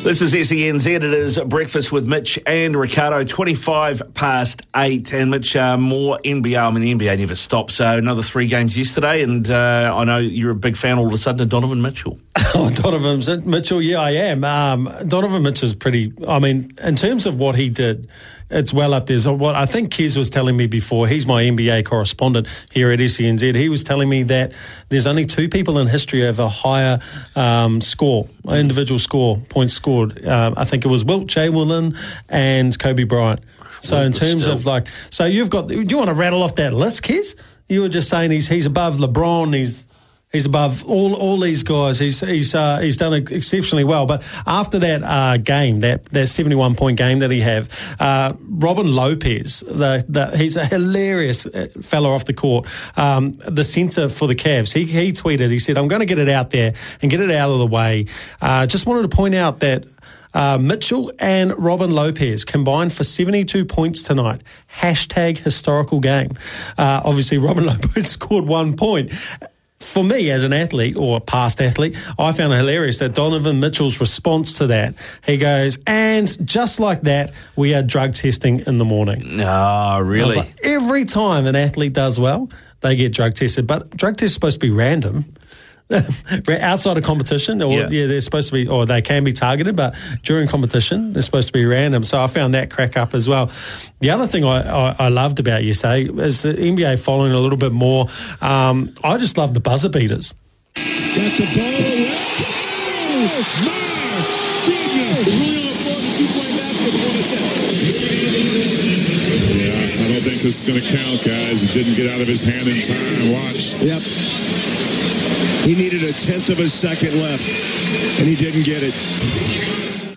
This is SENZ. It is Breakfast with Mitch and Ricardo, 25 past 8. And Mitch, uh, more NBA. I mean, the NBA never stops. So another three games yesterday. And uh, I know you're a big fan all of a sudden of Donovan Mitchell. oh, Donovan Mitchell, yeah, I am. Um, Donovan Mitchell's pretty, I mean, in terms of what he did, it's well up there. So what I think Kez was telling me before, he's my NBA correspondent here at SENZ. He was telling me that there's only two people in history of a higher um, score, individual score, points scored. Um, I think it was Wilt Chamberlain and Kobe Bryant. So in terms still. of like, so you've got. Do you want to rattle off that list, Kez? You were just saying he's he's above LeBron. He's He's above all all these guys. He's he's uh, he's done exceptionally well. But after that uh, game, that, that seventy one point game that he have, uh, Robin Lopez, the, the, he's a hilarious uh, fellow off the court. Um, the centre for the Cavs, he he tweeted. He said, "I'm going to get it out there and get it out of the way." Uh, just wanted to point out that. Uh, Mitchell and Robin Lopez combined for 72 points tonight. Hashtag historical game. Uh, obviously, Robin Lopez scored one point for me as an athlete or a past athlete, I found it hilarious that Donovan Mitchell's response to that, he goes, and just like that, we are drug testing in the morning. Oh, really? Like, every time an athlete does well, they get drug tested, but drug tests are supposed to be random. outside of competition, or yeah. yeah. they're supposed to be, or they can be targeted, but during competition, they're supposed to be random. So I found that crack up as well. The other thing I, I, I loved about yesterday is the NBA following a little bit more. Um, I just love the buzzer beaters. Got the ball. Oh, my goodness. Real important two-point Yeah, I don't think this is going to count, guys. It didn't get out of his hand in time. Watch. Yep. He needed a tenth of a second left, and he didn't get it.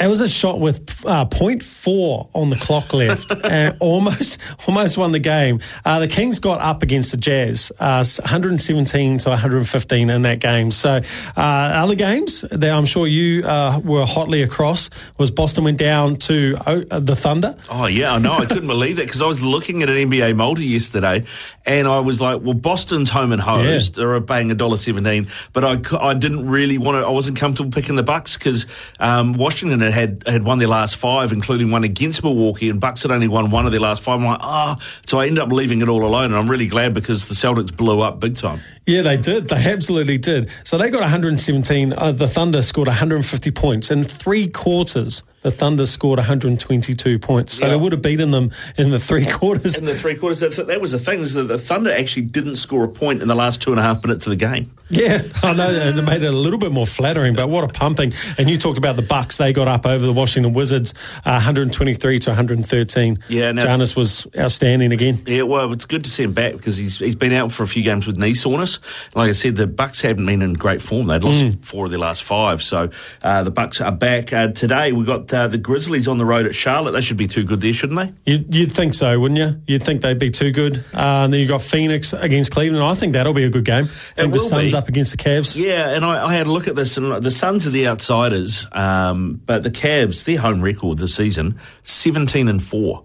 It was a shot with uh, 0.4 on the clock left and almost almost won the game. Uh, the Kings got up against the Jazz, uh, 117 to 115 in that game. So uh, other games that I'm sure you uh, were hotly across was Boston went down to uh, the Thunder. Oh, yeah, I know. I couldn't believe that because I was looking at an NBA multi yesterday and I was like, well, Boston's home and host. Yeah. They're paying $1.17, but I, I didn't really want to, I wasn't comfortable picking the Bucks because um, Washington had had, won their last five, including one against Milwaukee, and Bucks had only won one of their last five. I'm like, ah, oh. so I ended up leaving it all alone, and I'm really glad because the Celtics blew up big time. Yeah, they did. They absolutely did. So they got 117. Uh, the Thunder scored 150 points in three quarters the Thunder scored 122 points. So yeah. they would have beaten them in the three quarters. In the three quarters. That was the thing, is that the Thunder actually didn't score a point in the last two and a half minutes of the game. Yeah, I know. And it made it a little bit more flattering, but what a pumping. And you talked about the Bucks. They got up over the Washington Wizards, uh, 123 to 113. Yeah, now, Giannis was outstanding again. Yeah, well, it's good to see him back because he's he's been out for a few games with knee soreness. Like I said, the Bucks haven't been in great form. They'd lost mm. four of their last five. So uh, the Bucks are back. Uh, today we got uh, the Grizzlies on the road at Charlotte. They should be too good there, shouldn't they? You'd, you'd think so, wouldn't you? You'd think they'd be too good. Uh, and then you've got Phoenix against Cleveland. I think that'll be a good game. I think the Suns be. up against the Cavs. Yeah, and I, I, had a look at this, and the Suns are the outsiders, um, but the Cavs, their home record this season, seventeen and four.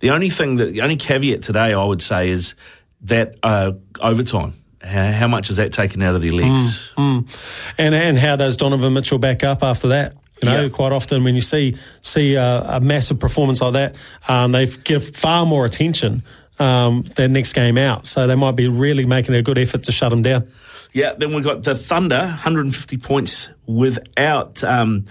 The only thing that the only caveat today I would say is that uh, overtime how, how, much is that taken out of their legs? Mm, mm. And and how does Donovan Mitchell back up after that? You know, quite often when you see see a, a massive performance like that, um, they give far more attention um, their next game out. So they might be really making a good effort to shut them down. Yeah, then we've got the Thunder, 150 points without um,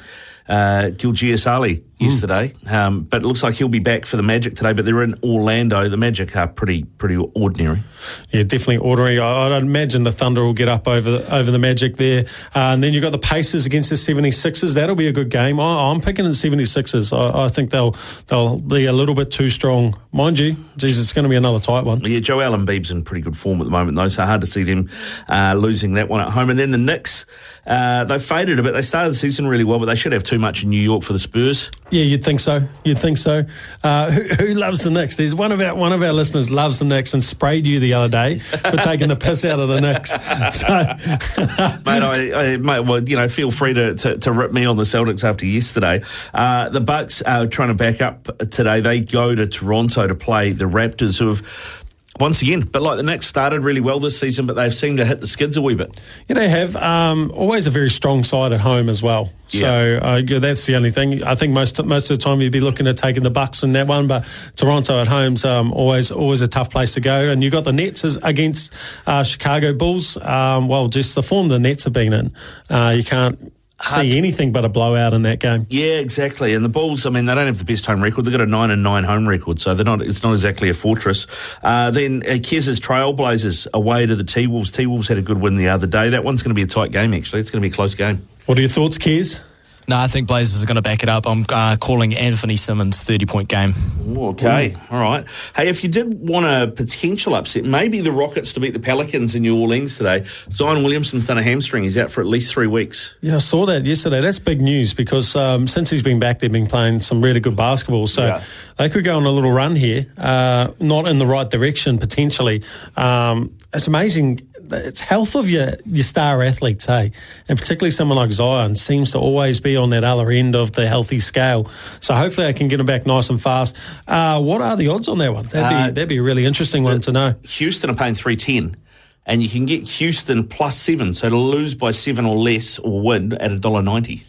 uh, Gilgeous Ali yesterday. Mm. Um, but it looks like he'll be back for the Magic today. But they're in Orlando. The Magic are pretty pretty ordinary. Yeah, definitely ordinary. I, would imagine the Thunder will get up over the, over the Magic there. Uh, and then you've got the Pacers against the 76ers. That'll be a good game. I, am picking the 76ers. I, I, think they'll they'll be a little bit too strong. Mind you, geez, it's going to be another tight one. Yeah, Joel Embiid's in pretty good form at the moment, though, so hard to see them uh, losing that one at home. And then the Knicks Uh, they faded a bit. They started the season really well, but they should have too much in New York for the Spurs. Yeah, you'd think so. You'd think so. Uh, who, who, loves the Knicks? There's one of our one of our listeners loves the Knicks and sprayed you the other day for taking the piss out of the Knicks. So, mate, I, I mate, well, you know, feel free to, to, to, rip me on the Celtics after yesterday. Uh, the Bucks are trying to back up today. They go to Toronto to play the Raptors, who have once again, but like the Knicks started really well this season, but they've seemed to hit the skids a wee bit. Yeah, they have. Um, always a very strong side at home as well. So uh, yeah, that's the only thing. I think most most of the time you'd be looking at taking the Bucks in that one, but Toronto at home's um, always always a tough place to go. And you got the Nets against uh, Chicago Bulls. Um, well, just the form the Nets have been in, uh, you can't see anything but a blowout in that game. Yeah, exactly. And the Bulls, I mean, they don't have the best home record. They've got a nine and nine home record, so they're not. It's not exactly a fortress. Uh, then uh, Kez's Trailblazers away to the T Wolves. T Wolves had a good win the other day. That one's going to be a tight game. Actually, it's going to be a close game. What are your thoughts, Kez? No, I think Blazers are going to back it up. I'm uh, calling Anfernee Simons 30 point game. Ooh, okay, Ooh. all right. Hey, if you did want a potential upset, maybe the Rockets to beat the Pelicans in New Orleans today. Zion Williamson's done a hamstring. He's out for at least three weeks. Yeah, I saw that yesterday. That's big news because um, since he's been back, they've been playing some really good basketball. So yeah. they could go on a little run here, uh, not in the right direction potentially. Um, it's amazing it's health of your, your star athletes, hey? And particularly someone like Zion seems to always be on that other end of the healthy scale. So hopefully I can get him back nice and fast. Uh, what are the odds on that one? That'd be, uh, that'd be a really interesting one to know. Houston are paying 310 and you can get Houston plus seven, so to lose by seven or less or win at a dollar ninety.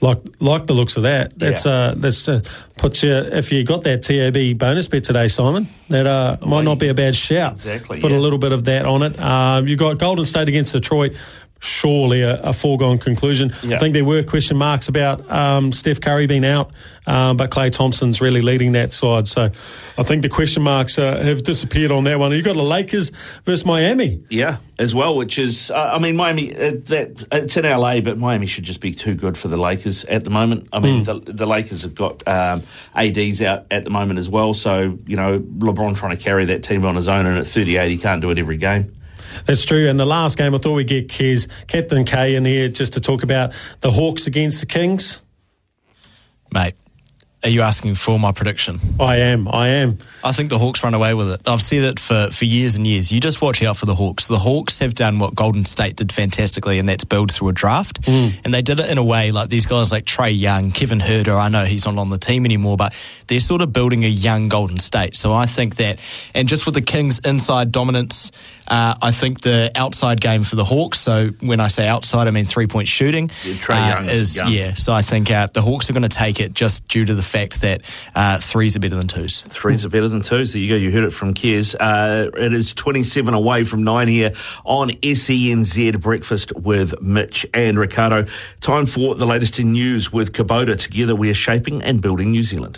Like like the looks of that. That's yeah. uh that's uh, puts you if you got that TAB bonus bet today, Simon. That uh might not be a bad shout. Exactly. Put yeah. a little bit of that on it. Uh, you got Golden State against Detroit surely a, a foregone conclusion. Yeah. I think there were question marks about um, Steph Curry being out, um, but Klay Thompson's really leading that side. So I think the question marks uh, have disappeared on that one. You've got the Lakers versus Miami. Yeah, as well, which is, uh, I mean, Miami, uh, that, it's in LA, but Miami should just be too good for the Lakers at the moment. I mean, mm. the, the, Lakers have got um, ADs out at the moment as well. So, you know, LeBron trying to carry that team on his own, and at 38, he can't do it every game. That's true. And the last game, I thought we'd get Kez, Captain K in here just to talk about the Hawks against the Kings. Mate, are you asking for my prediction? I am. I am. I think the Hawks run away with it. I've said it for, for years and years. You just watch out for the Hawks. The Hawks have done what Golden State did fantastically, and that's build through a draft. Mm. And they did it in a way like these guys like Trae Young, Kevin Huerter. I know he's not on the team anymore, but they're sort of building a young Golden State. So I think that, and just with the Kings' inside dominance, uh, I think the outside game for the Hawks. So when I say outside, I mean three point shooting. Yeah, uh, is young. yeah. So I think uh, the Hawks are going to take it just due to the fact that uh, threes are better than twos. Threes are better than twos. There you go. You heard it from Kez. Uh, it is twenty seven away from nine here on SENZ Breakfast with Mitch and Ricardo. Time for the latest in news with Kubota. Together we are shaping and building New Zealand.